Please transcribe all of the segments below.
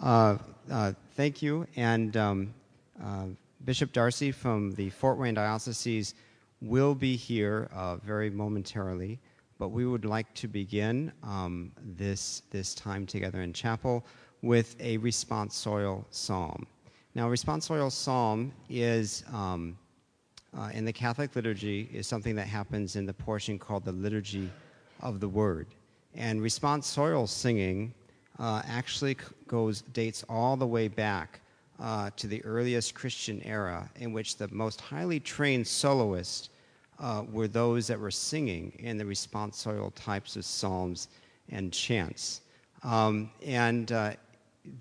Uh, uh, thank you. And um, uh, Bishop D'Arcy from the Fort Wayne Diocese will be here very momentarily, but we would like to begin um, this, this time together in chapel with a responsorial psalm. Now, responsorial psalm is um, uh, in the Catholic liturgy is something that happens in the portion called the liturgy of the Word, and responsorial singing uh, actually goes dates all the way back uh, to the earliest Christian era, in which the most highly trained soloists uh, were those that were singing in the responsorial types of psalms and chants. Um, and uh,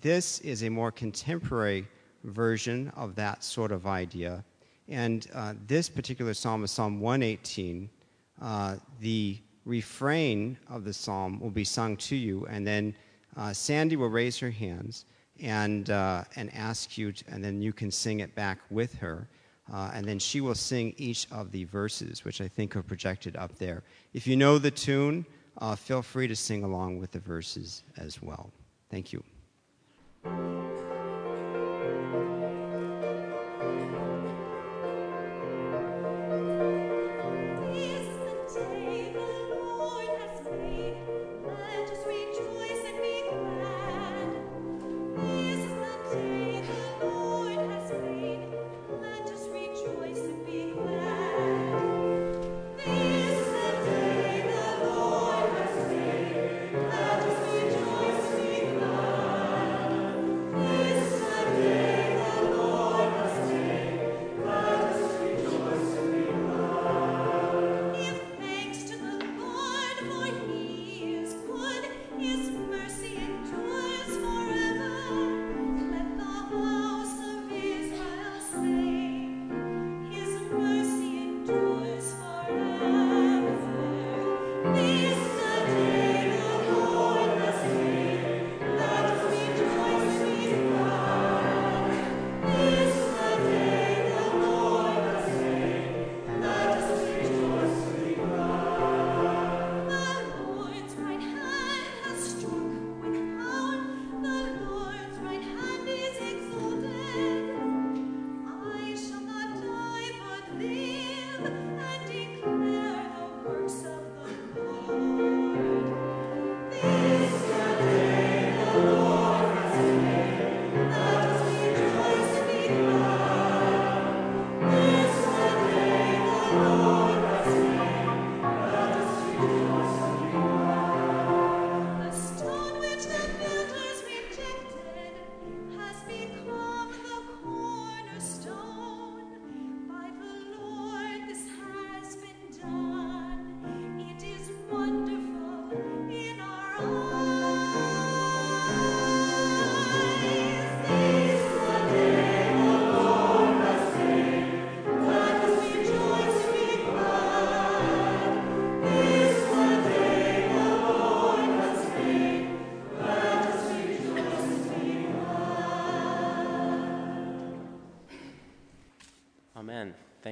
this is a more contemporary version of that sort of idea. And uh, this particular psalm is Psalm 118. Uh, the refrain of the psalm will be sung to you, and then Sandy will raise her hands and, uh, and ask you, to, and then you can sing it back with her. Uh, and then she will sing each of the verses, which I think are projected up there. If you know the tune, uh, feel free to sing along with the verses as well. Thank you.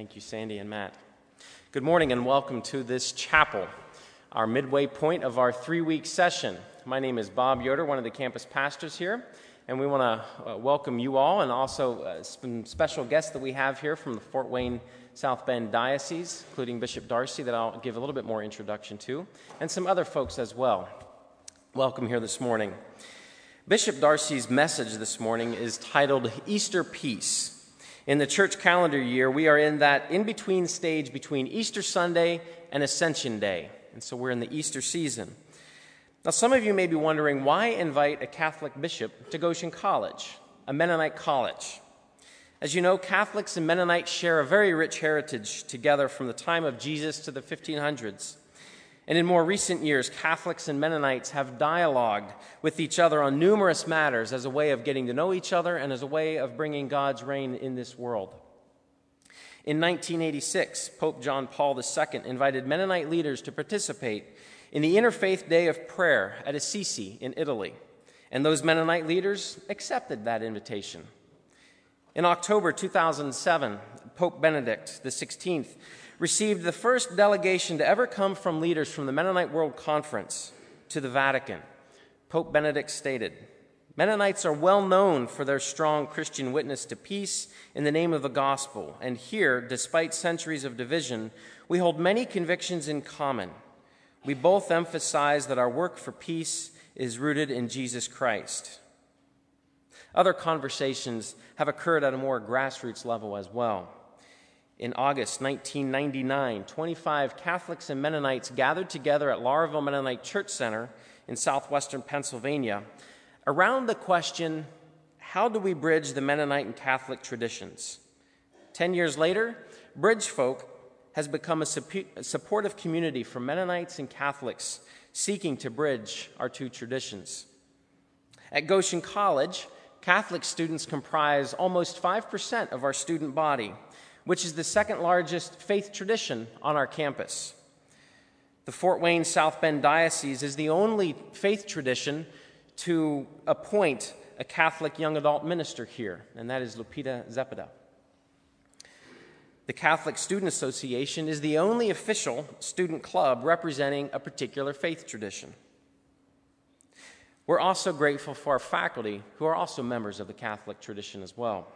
Thank you, Sandy and Matt. Good morning and welcome to this chapel, our midway point of our three week session. My name is Bob Yoder, one of the campus pastors here, and we want to uh, welcome you all and also uh, some special guests that we have here from the Fort Wayne South Bend Diocese, including Bishop D'Arcy, that I'll give a little bit more introduction to, and some other folks as well. Welcome here this morning. Bishop D'Arcy's message this morning is titled Easter Peace. In the church calendar year, we are in that in between stage between Easter Sunday and Ascension Day. And so we're in the Easter season. Now, some of you may be wondering why invite a Catholic bishop to Goshen College, a Mennonite college? As you know, Catholics and Mennonites share a very rich heritage together from the time of Jesus to the 1500s. And in more recent years, Catholics and Mennonites have dialogued with each other on numerous matters as a way of getting to know each other and as a way of bringing God's reign in this world. In 1986, Pope John Paul II invited Mennonite leaders to participate in the Interfaith Day of Prayer at Assisi in Italy, and those Mennonite leaders accepted that invitation. In October 2007, Pope Benedict XVI received the first delegation to ever come from leaders from the Mennonite World Conference to the Vatican. Pope Benedict stated, Mennonites are well known for their strong Christian witness to peace in the name of the gospel, and here, despite centuries of division, we hold many convictions in common. We both emphasize that our work for peace is rooted in Jesus Christ. Other conversations have occurred at a more grassroots level as well. In August 1999, 25 Catholics and Mennonites gathered together at Laurelville Mennonite Church Center in southwestern Pennsylvania around the question how do we bridge the Mennonite and Catholic traditions? Ten years later, Bridge Folk has become a supportive community for Mennonites and Catholics seeking to bridge our two traditions. At Goshen College, Catholic students comprise almost 5% of our student body, which is the second largest faith tradition on our campus. The Fort Wayne South Bend Diocese is the only faith tradition to appoint a Catholic young adult minister here, and that is Lupita Zepeda. The Catholic Student Association is the only official student club representing a particular faith tradition. We're also grateful for our faculty, who are also members of the Catholic tradition as well.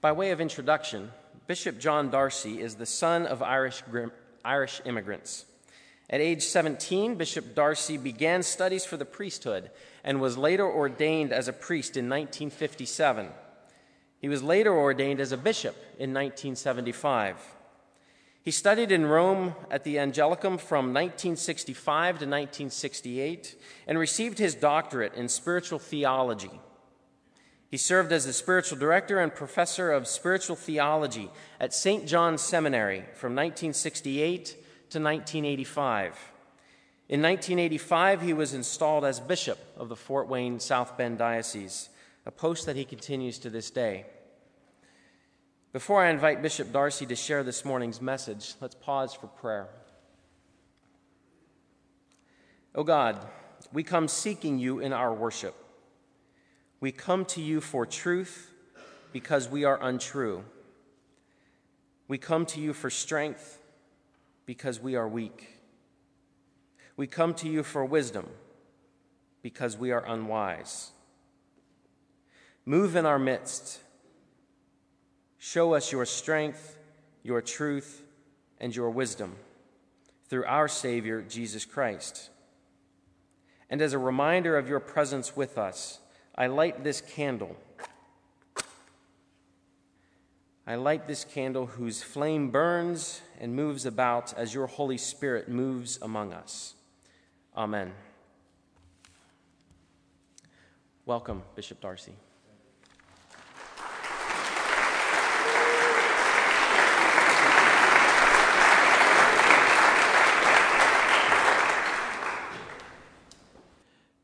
By way of introduction, Bishop John D'Arcy is the son of Irish, Irish immigrants. At age 17, Bishop D'Arcy began studies for the priesthood and was later ordained as a priest in 1957. He was later ordained as a bishop in 1975. He studied in Rome at the Angelicum from 1965 to 1968 and received his doctorate in spiritual theology. He served as the spiritual director and professor of spiritual theology at St. John's Seminary from 1968 to 1985. In 1985, he was installed as bishop of the Fort Wayne South Bend Diocese, a post that he continues to this day. Before I invite Bishop D'Arcy to share this morning's message, let's pause for prayer. O oh God, we come seeking you in our worship. We come to you for truth because we are untrue. We come to you for strength because we are weak. We come to you for wisdom because we are unwise. Move in our midst. Show us your strength, your truth, and your wisdom through our Savior, Jesus Christ. And as a reminder of your presence with us, I light this candle I light this candle whose flame burns and moves about as your Holy Spirit moves among us. Amen. Welcome, Bishop D'Arcy.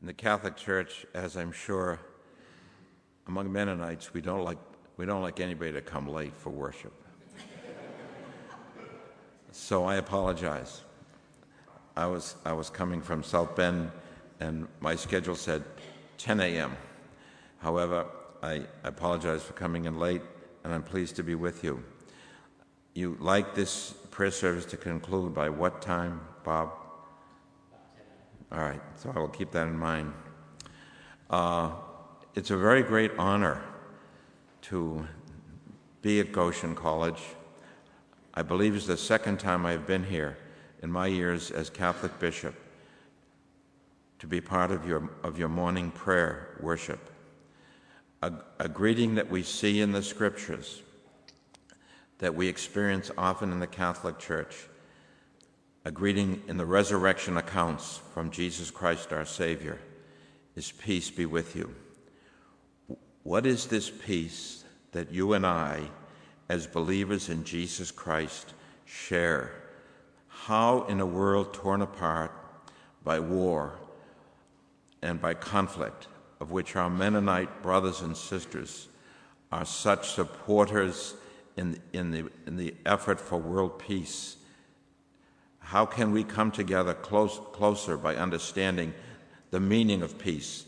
In the Catholic Church, as I'm sure among Mennonites, we don't like we don't like anybody to come late for worship. so I apologize. I was, I was coming from South Bend, and my schedule said 10 a.m. However, I apologize for coming in late, and I'm pleased to be with you. You like this prayer service to conclude by what time, Bob? All right, so I will keep that in mind. Uh, it's a very great honor to be at Goshen College. I believe it's the second time I've been here in my years as Catholic bishop to be part of your, of your morning prayer worship. A, a greeting that we see in the scriptures, that we experience often in the Catholic Church, a greeting in the resurrection accounts from Jesus Christ our Savior, is peace be with you. What is this peace that you and I, as believers in Jesus Christ, share? How, in a world torn apart by war and by conflict, of which our Mennonite brothers and sisters are such supporters in, in, the, in the effort for world peace, how can we come together close, closer by understanding the meaning of peace,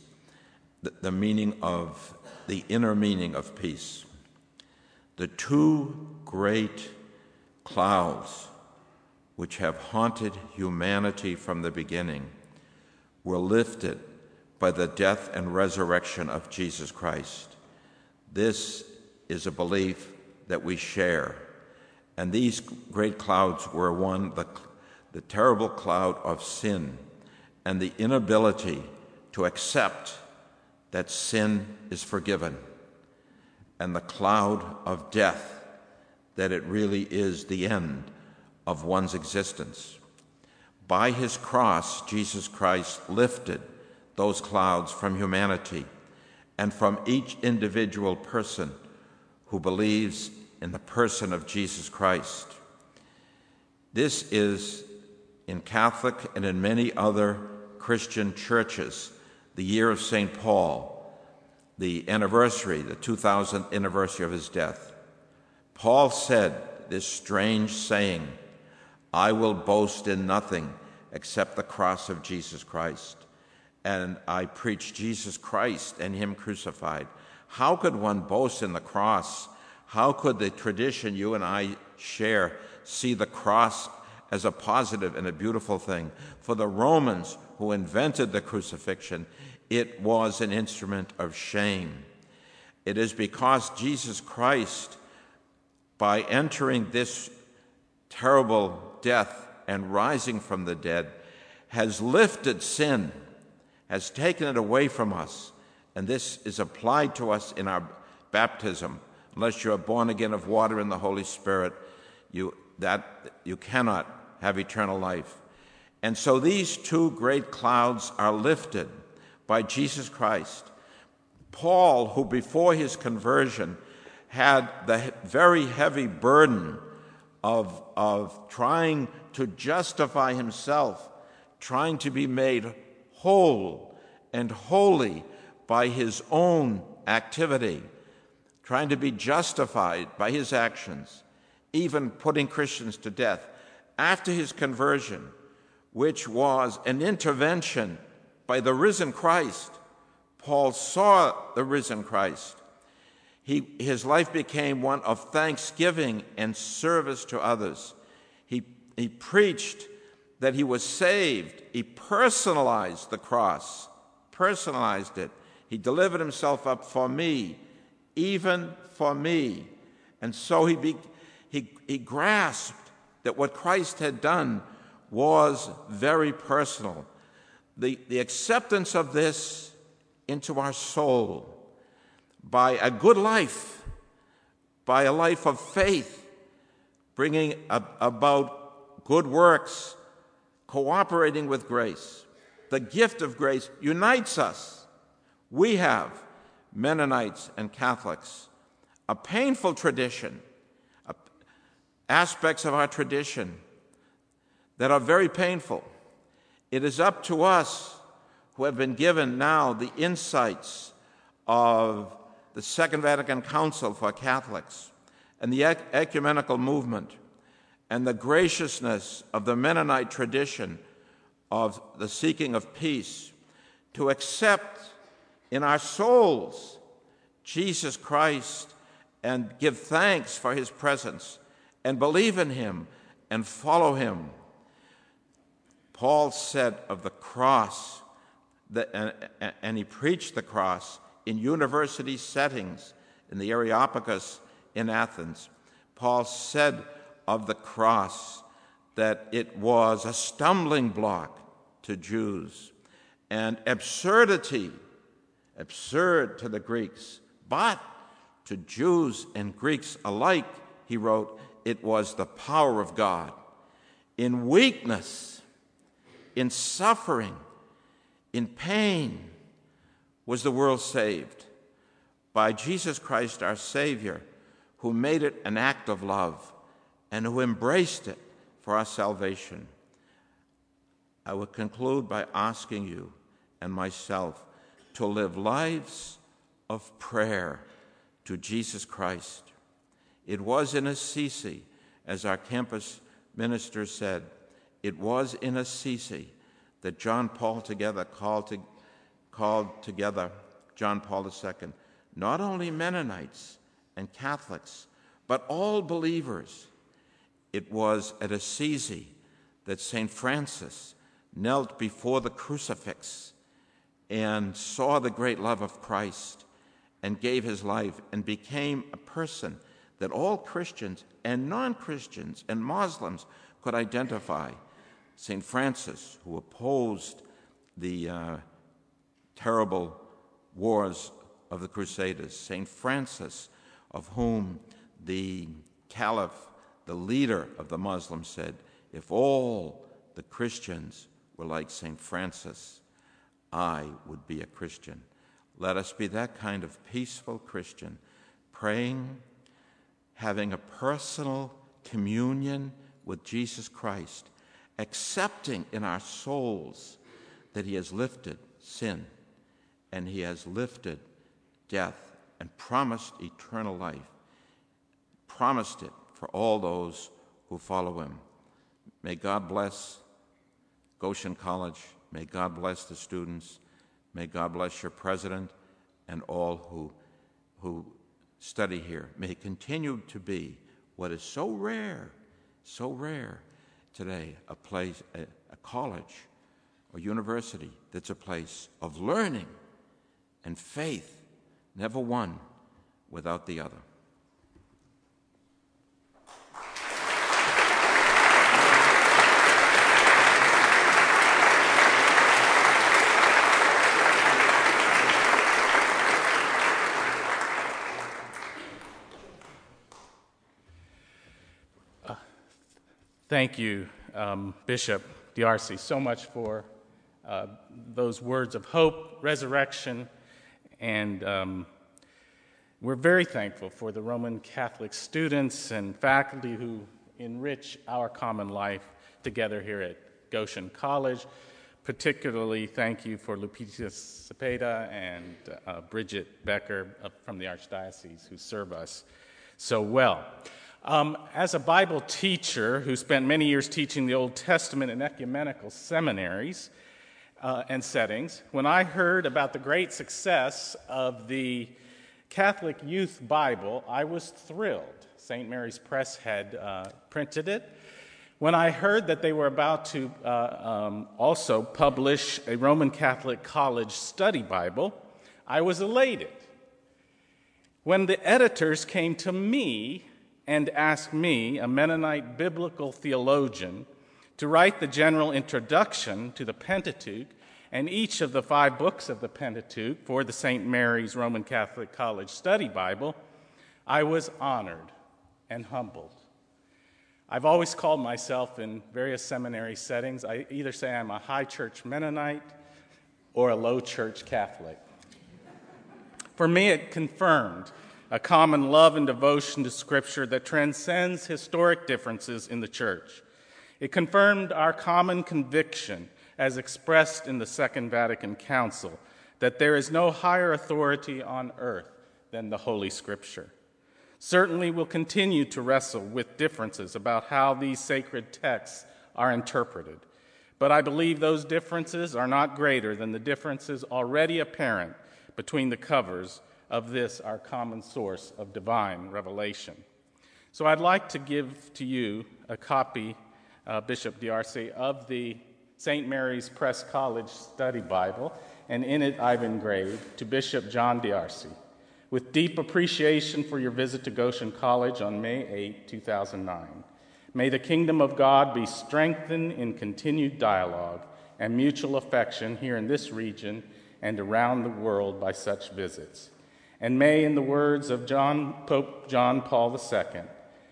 the, the meaning of the inner meaning of peace. The two great clouds which have haunted humanity from the beginning were lifted by the death and resurrection of Jesus Christ. This is a belief that we share. And these great clouds were one, the, the terrible cloud of sin and the inability to accept that sin is forgiven, and the cloud of death, that it really is the end of one's existence. By his cross, Jesus Christ lifted those clouds from humanity and from each individual person who believes in the person of Jesus Christ. This is in Catholic and in many other Christian churches the year of St. Paul, the anniversary, the 2000th anniversary of his death. Paul said this strange saying I will boast in nothing except the cross of Jesus Christ. And I preach Jesus Christ and Him crucified. How could one boast in the cross? How could the tradition you and I share see the cross as a positive and a beautiful thing? For the Romans who invented the crucifixion, it was an instrument of shame. It is because Jesus Christ, by entering this terrible death and rising from the dead, has lifted sin, has taken it away from us. And this is applied to us in our baptism. Unless you are born again of water and the Holy Spirit, you, that, you cannot have eternal life. And so these two great clouds are lifted by Jesus Christ. Paul, who before his conversion had the very heavy burden of, of trying to justify himself, trying to be made whole and holy by his own activity, trying to be justified by his actions, even putting Christians to death. After his conversion, which was an intervention by the risen Christ. Paul saw the risen Christ. He, his life became one of thanksgiving and service to others. He, he preached that he was saved. He personalized the cross, personalized it. He delivered himself up for me, even for me. And so he, be, he, he grasped that what Christ had done was very personal the, the acceptance of this into our soul by a good life, by a life of faith, bringing about good works, cooperating with grace. The gift of grace unites us. We have, Mennonites and Catholics, a painful tradition, aspects of our tradition that are very painful. It is up to us who have been given now the insights of the Second Vatican Council for Catholics and the ecumenical movement and the graciousness of the Mennonite tradition of the seeking of peace to accept in our souls Jesus Christ and give thanks for his presence and believe in him and follow him. Paul said of the cross, that, and, he preached the cross in university settings in the Areopagus in Athens. Paul said of the cross that it was a stumbling block to Jews and absurdity, absurd to the Greeks, but to Jews and Greeks alike, he wrote, it was the power of God. In weakness, in suffering, in pain, was the world saved by Jesus Christ, our Savior, who made it an act of love and who embraced it for our salvation. I would conclude by asking you and myself to live lives of prayer to Jesus Christ. It was in Assisi, as our campus minister said, it was in Assisi that John Paul together called, to, called together John Paul II, not only Mennonites and Catholics, but all believers. It was at Assisi that St. Francis knelt before the crucifix and saw the great love of Christ and gave his life and became a person that all Christians and non Christians and Muslims could identify. St. Francis, who opposed the uh, terrible wars of the Crusaders, St. Francis, of whom the Caliph, the leader of the Muslims, said, If all the Christians were like St. Francis, I would be a Christian. Let us be that kind of peaceful Christian, praying, having a personal communion with Jesus Christ, accepting in our souls that He has lifted sin and He has lifted death and promised eternal life, promised it for all those who follow Him. May God bless Goshen College. May God bless the students. May God bless your president and all who, who study here. May continue to be what is so rare, so rare today a place, a, a college or university that's a place of learning and faith, never one without the other. Thank you, um, Bishop D'Arcy, so much for uh, those words of hope, resurrection, and um, we're very thankful for the Roman Catholic students and faculty who enrich our common life together here at Goshen College. Particularly, thank you for Lupita Cepeda and uh, Bridget Becker from the Archdiocese who serve us so well. Um, as a Bible teacher who spent many years teaching the Old Testament in ecumenical seminaries uh, and settings, when I heard about the great success of the Catholic Youth Bible, I was thrilled. St. Mary's Press had uh, printed it. When I heard that they were about to uh, um, also publish a Roman Catholic College study Bible, I was elated. When the editors came to me and asked me, a Mennonite biblical theologian, to write the general introduction to the Pentateuch and each of the five books of the Pentateuch for the St. Mary's Roman Catholic College Study Bible, I was honored and humbled. I've always called myself in various seminary settings, I either say I'm a high church Mennonite or a low church Catholic. For me, it confirmed a common love and devotion to Scripture that transcends historic differences in the church. It confirmed our common conviction, as expressed in the Second Vatican Council, that there is no higher authority on earth than the Holy Scripture. Certainly, we'll continue to wrestle with differences about how these sacred texts are interpreted. But I believe those differences are not greater than the differences already apparent between the covers of this, our common source of divine revelation. So I'd like to give to you a copy, uh, Bishop D'Arcy, of the St. Mary's Press College Study Bible, and in it I've engraved to Bishop John D'Arcy, with deep appreciation for your visit to Goshen College on May 8, 2009. May the kingdom of God be strengthened in continued dialogue and mutual affection here in this region and around the world by such visits. And may, in the words of John, Pope John Paul II,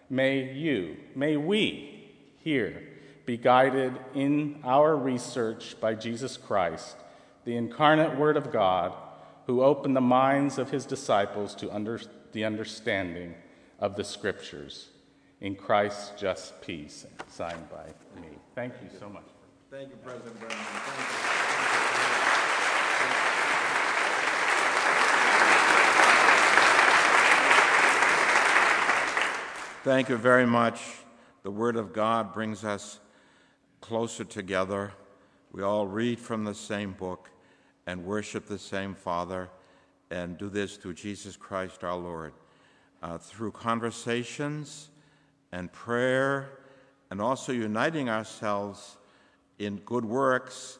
may you, may we here be guided in our research by Jesus Christ, the incarnate Word of God, who opened the minds of his disciples to under, the understanding of the Scriptures. In Christ's just peace, signed by me. Thank you so much. Thank you, President Brown. Thank you very much. The Word of God brings us closer together. We all read from the same book and worship the same Father and do this through Jesus Christ our Lord. Uh, through conversations and prayer, and also uniting ourselves in good works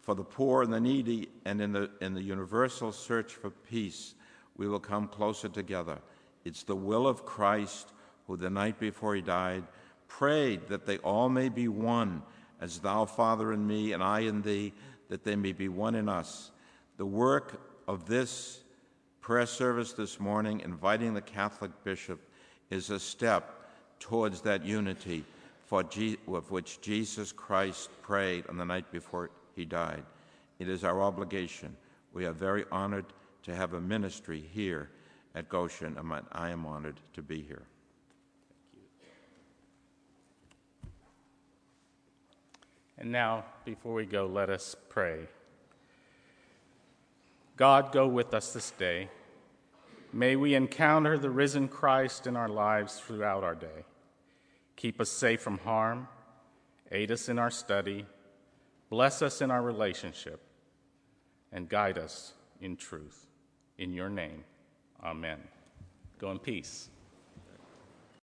For the poor and the needy, and in the, in the universal search for peace, we will come closer together. It's the will of Christ, who the night before he died prayed that they all may be one, as thou, Father, in me, and I in thee, that they may be one in us. The work of this prayer service this morning, inviting the Catholic bishop, is a step towards that unity for G- of which Jesus Christ prayed on the night before he died. It is our obligation. We are very honored to have a ministry here at Goshen, and I am honored to be here. And now, before we go, let us pray. God, go with us this day. May we encounter the risen Christ in our lives throughout our day. Keep us safe from harm, aid us in our study, bless us in our relationship, and guide us in truth. In your name, amen. Go in peace.